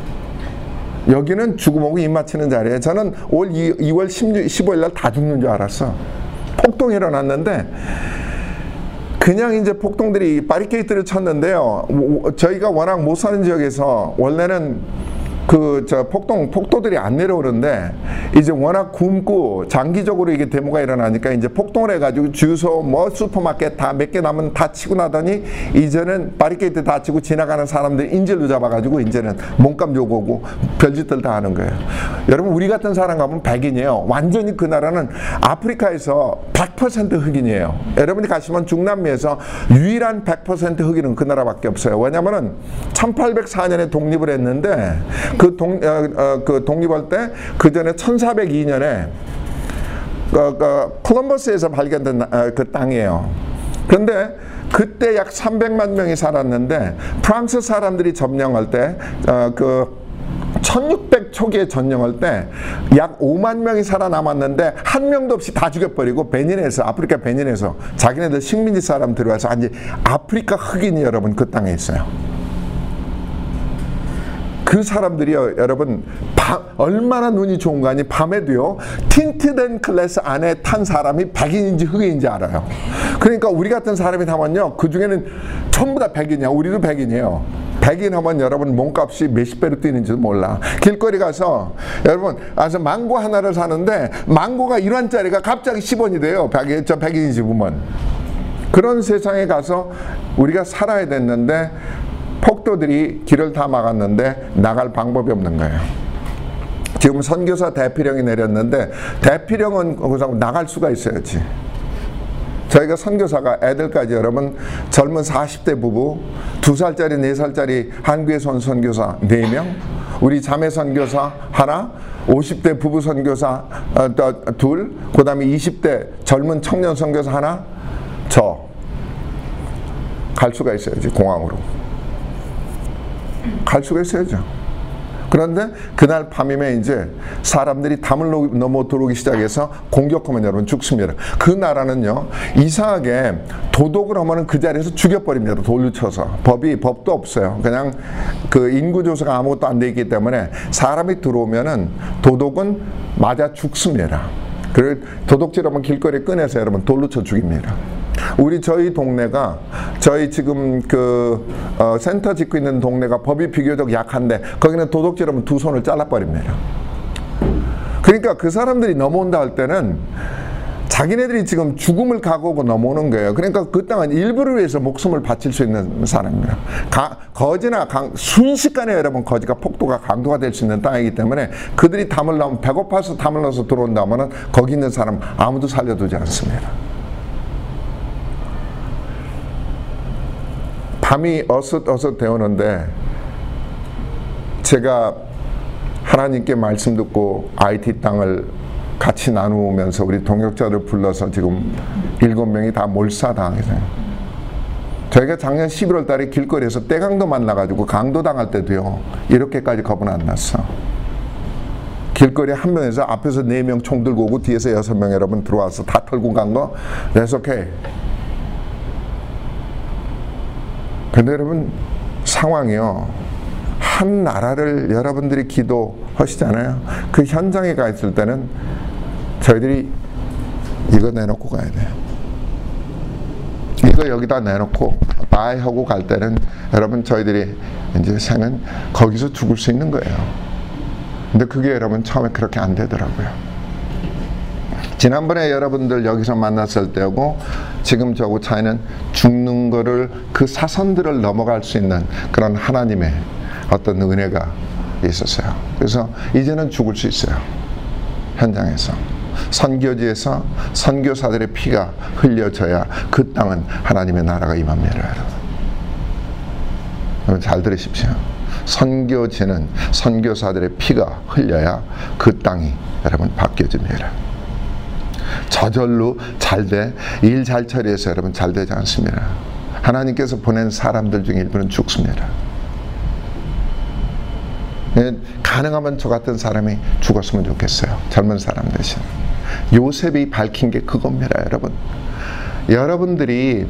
여기는 죽음하고 입 맞추는 자리에 저는 올 2 월 16, 15일 날 다 죽는 줄 알았어. 폭동이 일어났는데 그냥 이제 폭동들이 바리케이트를 쳤는데요. 저희가 워낙 못 사는 지역에서 원래는 그 저 폭동 폭도들이 안 내려오는데 이제 워낙 굶고 장기적으로 이게 데모가 일어나니까 이제 폭동을 해가지고 주소 뭐 슈퍼마켓 다 몇 개 남은 다 치고 나더니 이제는 바리케이트 다 치고 지나가는 사람들 인질로 잡아가지고 이제는 몸값 요구하고 별짓들 다 하는 거예요. 여러분 우리 같은 사람 가면 백인이에요. 완전히 그 나라는 아프리카에서 100% 흑인이에요. 여러분이 가시면 중남미에서 유일한 100% 흑인은 그 나라밖에 없어요. 왜냐면은 1804년에 독립을 했는데 그, 독, 어, 어, 그 독립할 때 그 전에 1402년에 그, 그 콜럼버스에서 발견된 어, 그 땅이에요. 그런데 그때 약 300만 명이 살았는데 프랑스 사람들이 점령할 때그 1600 초기에 전령할 때 약 5만 명이 살아남았는데 한 명도 없이 다 죽여버리고 베닌에서 아프리카 베닌에서 자기네들 식민지 사람 들어와서 아니 아프리카 흑인이 여러분 그 땅에 있어요. 그 사람들이요, 여러분, 밤, 얼마나 눈이 좋은가 하니 밤에도요, 틴트된 클래스 안에 탄 사람이 백인인지 흑인인지 알아요. 그러니까 우리 같은 사람이 타면요, 그 중에는 전부 다 백인이야. 우리도 백인이에요. 백인 하면 여러분 몸값이 몇십 배로 뛰는지도 몰라. 길거리 가서 여러분 아서 망고 하나를 사는데 망고가 1원짜리가 갑자기 10원이 돼요. 백인, 저 백인이 집으면. 그런 세상에 가서 우리가 살아야 됐는데 폭도들이 길을 다 막았는데 나갈 방법이 없는 거예요. 지금 선교사 대피령이 내렸는데 대피령은 거기서 나갈 수가 있어야지. 저희가 선교사가 애들까지 여러분 젊은 40대 부부, 2살짜리, 4살짜리 한국에서 온 선교사 4명, 우리 자매 선교사 하나, 50대 부부 선교사 어, 또 둘, 그 다음에 20대 젊은 청년 선교사 하나, 저. 갈 수가 있어야지, 공항으로. 갈 수가 있어야죠. 그런데 그날 밤이면 이제 사람들이 담을 넘- 넘어 들어오기 시작해서 공격하면 여러분 죽습니다. 그 나라는요 이상하게 도덕을 하면은 그 자리에서 죽여버립니다. 돌로 쳐서 법이 법도 없어요. 그냥 그 인구 조사가 아무것도 안 돼 있기 때문에 사람이 들어오면은 도덕은 맞아 죽습니다. 그 도둑질 하면 길거리에 꺼내서 여러분 돌로 쳐 죽입니다. 우리 저희 동네가 저희 지금 그 어, 센터 짓고 있는 동네가 법이 비교적 약한데 거기는 도둑질하면 두 손을 잘라버립니다. 그러니까 그 사람들이 넘어온다 할 때는 자기네들이 지금 죽음을 각오하고 넘어오는 거예요. 그러니까 그 땅은 일부를 위해서 목숨을 바칠 수 있는 사람입니다. 가, 거지나 강, 순식간에 여러분 거지가 폭도가 강도가 될 수 있는 땅이기 때문에 그들이 담을 넣으면 배고파서 담을 넣어서 들어온다면은 거기 있는 사람 아무도 살려두지 않습니다. 밤이 어슷어슷 되오는데 제가 하나님께 말씀 듣고 IT 땅을 같이 나누면서 우리 동역자들 불러서 지금 일곱 명이 다 몰사당했어요. 저희가 작년 11월 달에 길거리에서 떼강도 만나가지고 강도 당할 때도요, 이렇게까지 겁은 안 났어. 길거리에 한 명에서 앞에서 네 명 총 들고 오고 뒤에서 여섯 명 여러분 들어와서 다 털고 간 거, 계속 해. 근데 여러분, 상황이요. 한 나라를 여러분들이 기도하시잖아요. 그 현장에 가 있을 때는 저희들이 이거 내놓고 가야 돼요. 이거 여기다 내놓고 바이 하고 갈 때는 여러분 저희들이 이제 생은 거기서 죽을 수 있는 거예요. 근데 그게 여러분 처음에 그렇게 안 되더라고요. 지난번에 여러분들 여기서 만났을 때하고 지금 저하고 차이는 죽는 거를 그 사선들을 넘어갈 수 있는 그런 하나님의 어떤 은혜가 있었어요. 그래서 이제는 죽을 수 있어요. 현장에서. 선교지에서 선교사들의 피가 흘려져야 그 땅은 하나님의 나라가 임합니다. 여러분. 잘 들으십시오. 선교지는 선교사들의 피가 흘려야 그 땅이 여러분 바뀌어집니다. 저절로 잘 돼, 일 잘 처리해서 여러분 잘 되지 않습니다. 하나님께서 보낸 사람들 중에 일부는 죽습니다. 예, 가능하면 저 같은 사람이 죽었으면 좋겠어요. 젊은 사람 대신. 요셉이 밝힌 게 그겁니다, 여러분. 여러분들이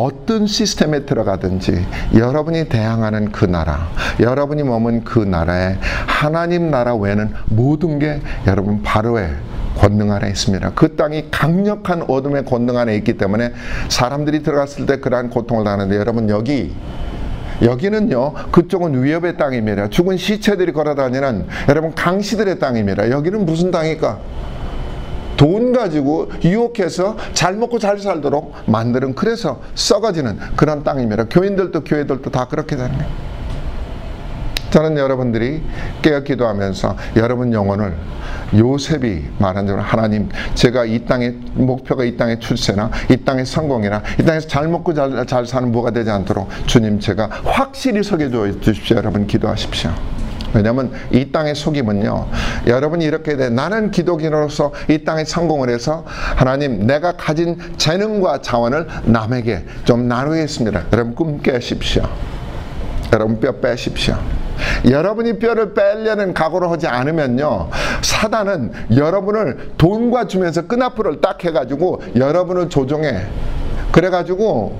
어떤 시스템에 들어가든지 여러분이 대항하는 그 나라, 여러분이 머문 그 나라에 하나님 나라 외에는 모든 게 여러분 바로의 권능 안에 있습니다. 그 땅이 강력한 어둠의 권능 안에 있기 때문에 사람들이 들어갔을 때 그러한 고통을 당하는데 여러분 여기 여기는요 그쪽은 위협의 땅입니다. 죽은 시체들이 걸어다니는 여러분 강시들의 땅입니다. 여기는 무슨 땅일까? 돈 가지고 유혹해서 잘 먹고 잘 살도록 만드는 그래서 썩어지는 그런 땅입니다. 교인들도 교회들도 다 그렇게 되는 거예요. 저는 여러분들이 깨어 기도하면서 여러분 영혼을 요셉이 말한 대로 하나님 제가 이 땅의 목표가 이 땅의 출세나 이 땅의 성공이나 이 땅에서 잘 먹고 잘, 잘 사는 뭐가 되지 않도록 주님 제가 확실히 서게 주십시오. 여러분 기도하십시오. 왜냐하면 이 땅의 속임은요 여러분이 이렇게 돼 나는 기독인으로서 이 땅에 성공을 해서 하나님 내가 가진 재능과 자원을 남에게 좀 나누겠습니다. 여러분 꿈 깨십시오. 여러분 뼈 빼십시오. 여러분이 뼈를 빼려는 각오를 하지 않으면요 사단은 여러분을 돈과 주면서 끈앞으로 딱 해가지고 여러분을 조종해. 그래가지고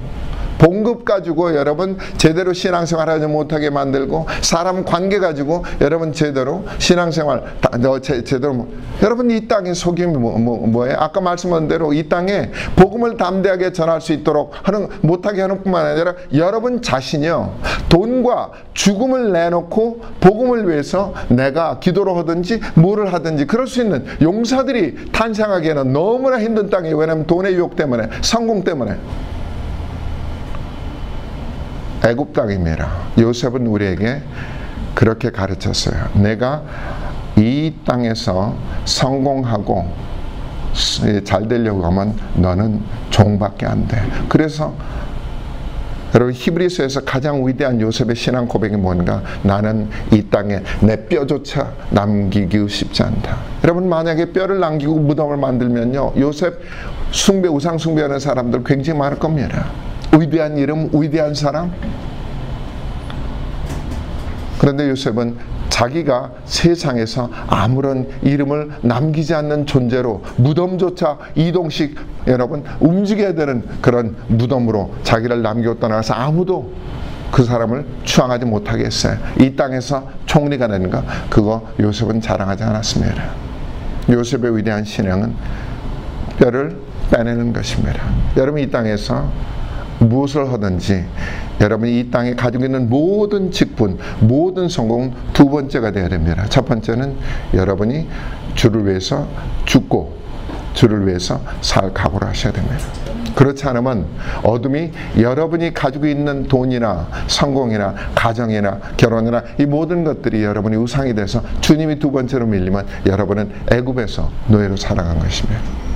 봉급 가지고 여러분 제대로 신앙생활 하지 못하게 만들고 사람 관계 가지고 여러분 제대로 신앙생활 다, 너 제, 제대로 뭐, 여러분 이 땅의 속임이 뭐, 뭐, 뭐예요? 아까 말씀한 대로 이 땅에 복음을 담대하게 전할 수 있도록 하는 못하게 하는 뿐만 아니라 여러분 자신이요 돈과 죽음을 내놓고 복음을 위해서 내가 기도를 하든지 뭐를 하든지 그럴 수 있는 용사들이 탄생하기에는 너무나 힘든 땅이에요. 왜냐하면 돈의 유혹 때문에 성공 때문에 애굽 땅입니다. 요셉은 우리에게 그렇게 가르쳤어요. 내가 이 땅에서 성공하고 잘 되려고 하면 너는 종밖에 안 돼. 그래서 여러분 히브리서에서 가장 위대한 요셉의 신앙 고백이 뭔가 나는 이 땅에 내 뼈조차 남기기 쉽지 않다. 여러분 만약에 뼈를 남기고 무덤을 만들면요 요셉 숭배 우상 숭배하는 사람들 굉장히 많을 겁니다. 위대한 이름 위대한 사람 그런데 요셉은 자기가 세상에서 아무런 이름을 남기지 않는 존재로 무덤조차 이동식 여러분 움직여야 되는 그런 무덤으로 자기를 남기고 떠나서 아무도 그 사람을 추앙하지 못하게 했어요. 이 땅에서 총리가 되는가 그거 요셉은 자랑하지 않았습니다. 요셉의 위대한 신앙은 뼈를 빼내는 것입니다. 여러분 이 땅에서 무엇을 하든지 여러분이 이 땅에 가지고 있는 모든 직분, 모든 성공은 두 번째가 되어야 됩니다. 첫 번째는 여러분이 주를 위해서 죽고 주를 위해서 살 각오를 하셔야 됩니다. 그렇지 않으면 어둠이 여러분이 가지고 있는 돈이나 성공이나 가정이나 결혼이나 이 모든 것들이 여러분이 우상이 돼서 주님이 두 번째로 밀리면 여러분은 애굽에서 노예로 살아간 것입니다.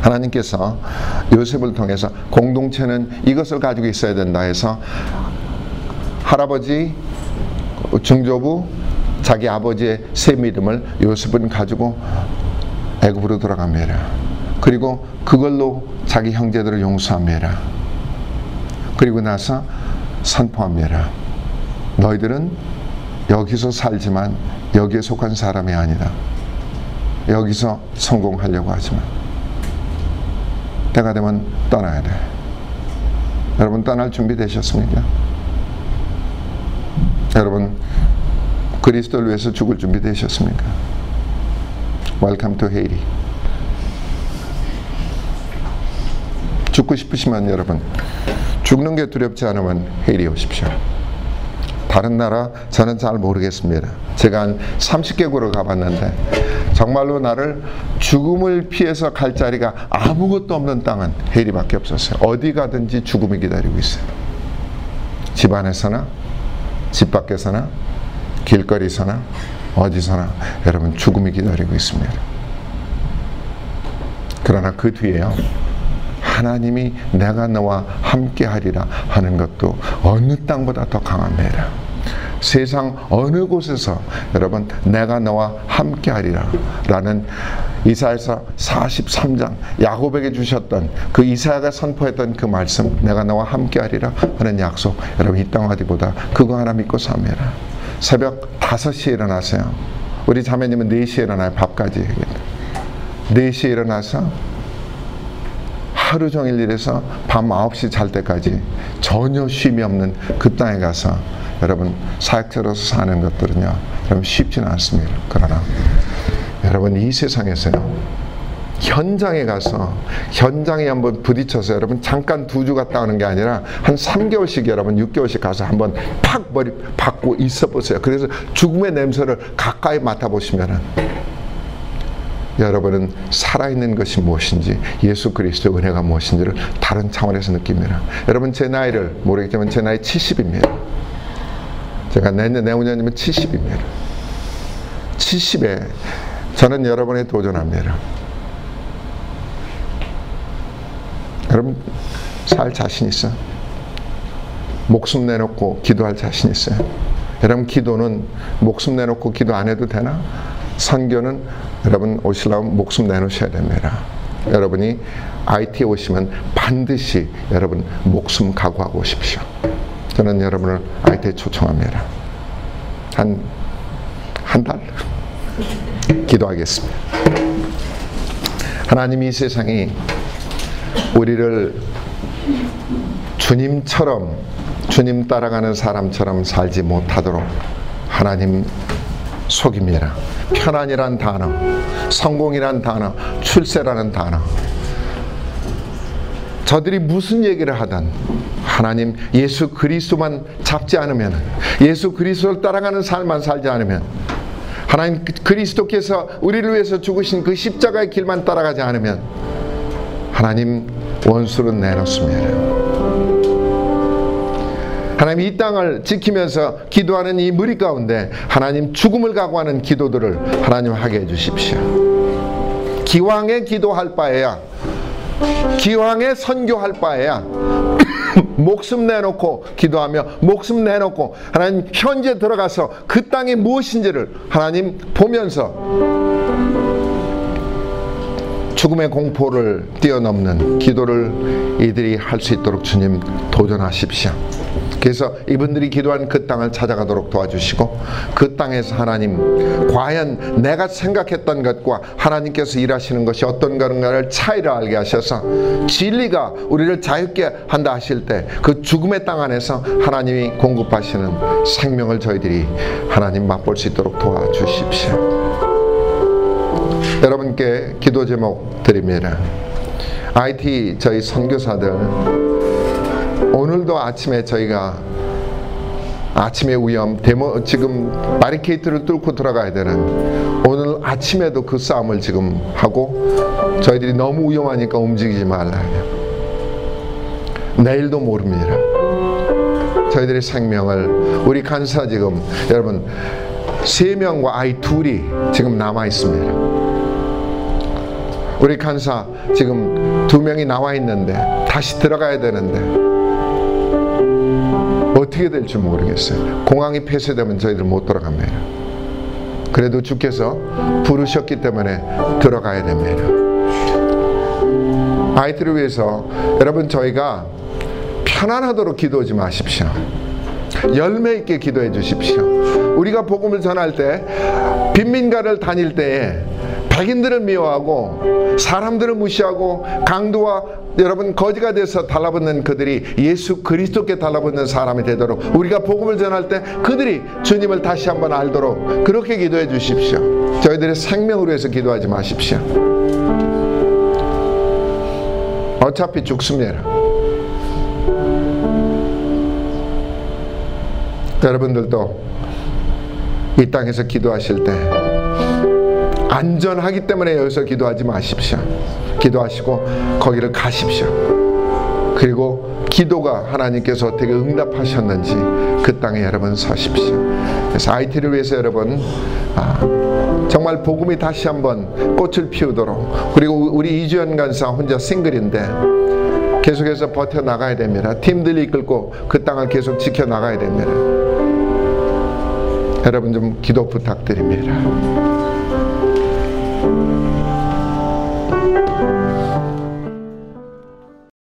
하나님께서 요셉을 통해서 공동체는 이것을 가지고 있어야 된다 해서 할아버지, 중조부, 자기 아버지의 새 믿음을 요셉은 가지고 애굽으로 돌아갑니다. 그리고 그걸로 자기 형제들을 용서합니다. 그리고 나서 선포합니다. 너희들은 여기서 살지만 여기에 속한 사람이 아니다. 여기서 성공하려고 하지만 때가 되면 떠나야 돼. 여러분 떠날 준비 되셨습니까? 여러분 그리스도를 위해서 죽을 준비 되셨습니까? Welcome to Haiti. 죽고 싶으시면 여러분 죽는 게 두렵지 않으면 헤이리 오십시오. 다른 나라 저는 잘 모르겠습니다. 제가 한 30개국을 가봤는데 정말로 나를 죽음을 피해서 갈 자리가 아무것도 없는 땅은 헤리밖에 없었어요. 어디 가든지 죽음이 기다리고 있어요. 집 안에서나 집 밖에서나 길거리서나 어디서나 여러분 죽음이 기다리고 있습니다. 그러나 그 뒤에요. 하나님이 내가 너와 함께 하리라 하는 것도 어느 땅보다 더 강합니다. 세상 어느 곳에서 여러분 내가 너와 함께 하리라 라는 이사에서 43장 야곱에게 주셨던 그 이사야가 선포했던 그 말씀 내가 너와 함께 하리라 하는 약속 여러분 이 땅 어디보다 그거 하나 믿고 삽니다. 새벽 5시에 일어나세요. 우리 자매님은 4시에 일어나요. 밥까지. 4시에 일어나서 하루 종일 일해서 밤 9시 잘 때까지 전혀 쉼이 없는 그 땅에 가서 여러분 사역자로서 사는 것들은요 여러분 쉽지는 않습니다. 그러나 여러분 이 세상에서요 현장에 가서 현장에 한번 부딪혀서 여러분 잠깐 두 주 갔다 오는 게 아니라 한 3개월씩 여러분 6개월씩 가서 한번 팍 머리 박고 있어 보세요. 그래서 죽음의 냄새를 가까이 맡아 보시면은 여러분은 살아있는 것이 무엇인지 예수 그리스도의 은혜가 무엇인지를 다른 차원에서 느낍니다. 여러분 제 나이를 모르겠지만 제 나이 70입니다. 제가 내년 내후년이면 70입니다. 70에 저는 여러분에 도전합니다. 여러분 살 자신 있어? 목숨 내놓고 기도할 자신 있어요? 여러분 기도는 목숨 내놓고 기도 안 해도 되나? 선교는 여러분 오시려면 목숨 내놓으셔야 됩니다. 여러분이 IT에 오시면 반드시 여러분 목숨 각오하고 오십시오. 저는 여러분을 IT에 초청합니다. 한, 한 달? 기도하겠습니다. 하나님이 이 세상이 우리를 주님처럼, 주님 따라가는 사람처럼 살지 못하도록 하나님 속입니다. 편안이란 단어, 성공이란 단어, 출세라는 단어. 저들이 무슨 얘기를 하든 하나님 예수 그리스도만 잡지 않으면 예수 그리스도를 따라가는 삶만 살지 않으면 하나님 그리스도께서 우리를 위해서 죽으신 그 십자가의 길만 따라가지 않으면 하나님 원수는 내놓습니다. 하나님 이 땅을 지키면서 기도하는 이 무리 가운데 하나님 죽음을 각오하는 기도들을 하나님 하게 해 주십시오. 기왕에 기도할 바에야 기왕에 선교할 바에야 목숨 내놓고 기도하며 목숨 내놓고 하나님 현재 들어가서 그 땅이 무엇인지를 하나님 보면서 죽음의 공포를 뛰어넘는 기도를 이들이 할 수 있도록 주님 도전하십시오. 그래서 이분들이 기도한 그 땅을 찾아가도록 도와주시고 그 땅에서 하나님 과연 내가 생각했던 것과 하나님께서 일하시는 것이 어떤 건가를 차이를 알게 하셔서 진리가 우리를 자유케 한다 하실 때 그 죽음의 땅 안에서 하나님이 공급하시는 생명을 저희들이 하나님 맛볼 수 있도록 도와주십시오. 여러분께 기도 제목 드립니다. IT 저희 선교사들 오늘도 아침에 저희가 아침의 위험 데모 지금 바리케이트를 뚫고 들어가야 되는 오늘 아침에도 그 싸움을 지금 하고 저희들이 너무 위험하니까 움직이지 말라. 내일도 모릅니다. 저희들의 생명을 우리 간사 지금 여러분 세 명과 아이 둘이 지금 남아 있습니다. 우리 간사 지금 두 명이 나와 있는데 다시 들어가야 되는데 어떻게 될지 모르겠어요. 공항이 폐쇄되면 저희들 못 돌아갑니다. 그래도 주께서 부르셨기 때문에 들어가야 됩니다. 아이들을 위해서 여러분 저희가 편안하도록 기도하지 마십시오. 열매 있게 기도해 주십시오. 우리가 복음을 전할 때 빈민가를 다닐 때에 백인들을 미워하고 사람들을 무시하고 강도와 여러분 거지가 돼서 달라붙는 그들이 예수 그리스도께 달라붙는 사람이 되도록 우리가 복음을 전할 때 그들이 주님을 다시 한번 알도록 그렇게 기도해 주십시오. 저희들의 생명을 위해서 기도하지 마십시오. 어차피 죽습니다. 여러분들도 이 땅에서 기도하실 때 안전하기 때문에 여기서 기도하지 마십시오. 기도하시고 거기를 가십시오. 그리고 기도가 하나님께서 어떻게 응답하셨는지 그 땅에 여러분 서십시오. 그래서 IT를 위해서 여러분 아, 정말 복음이 다시 한번 꽃을 피우도록 그리고 우리 이주연 간사 혼자 싱글인데 계속해서 버텨 나가야 됩니다. 팀들이 이끌고 그 땅을 계속 지켜 나가야 됩니다. 여러분 좀 기도 부탁드립니다.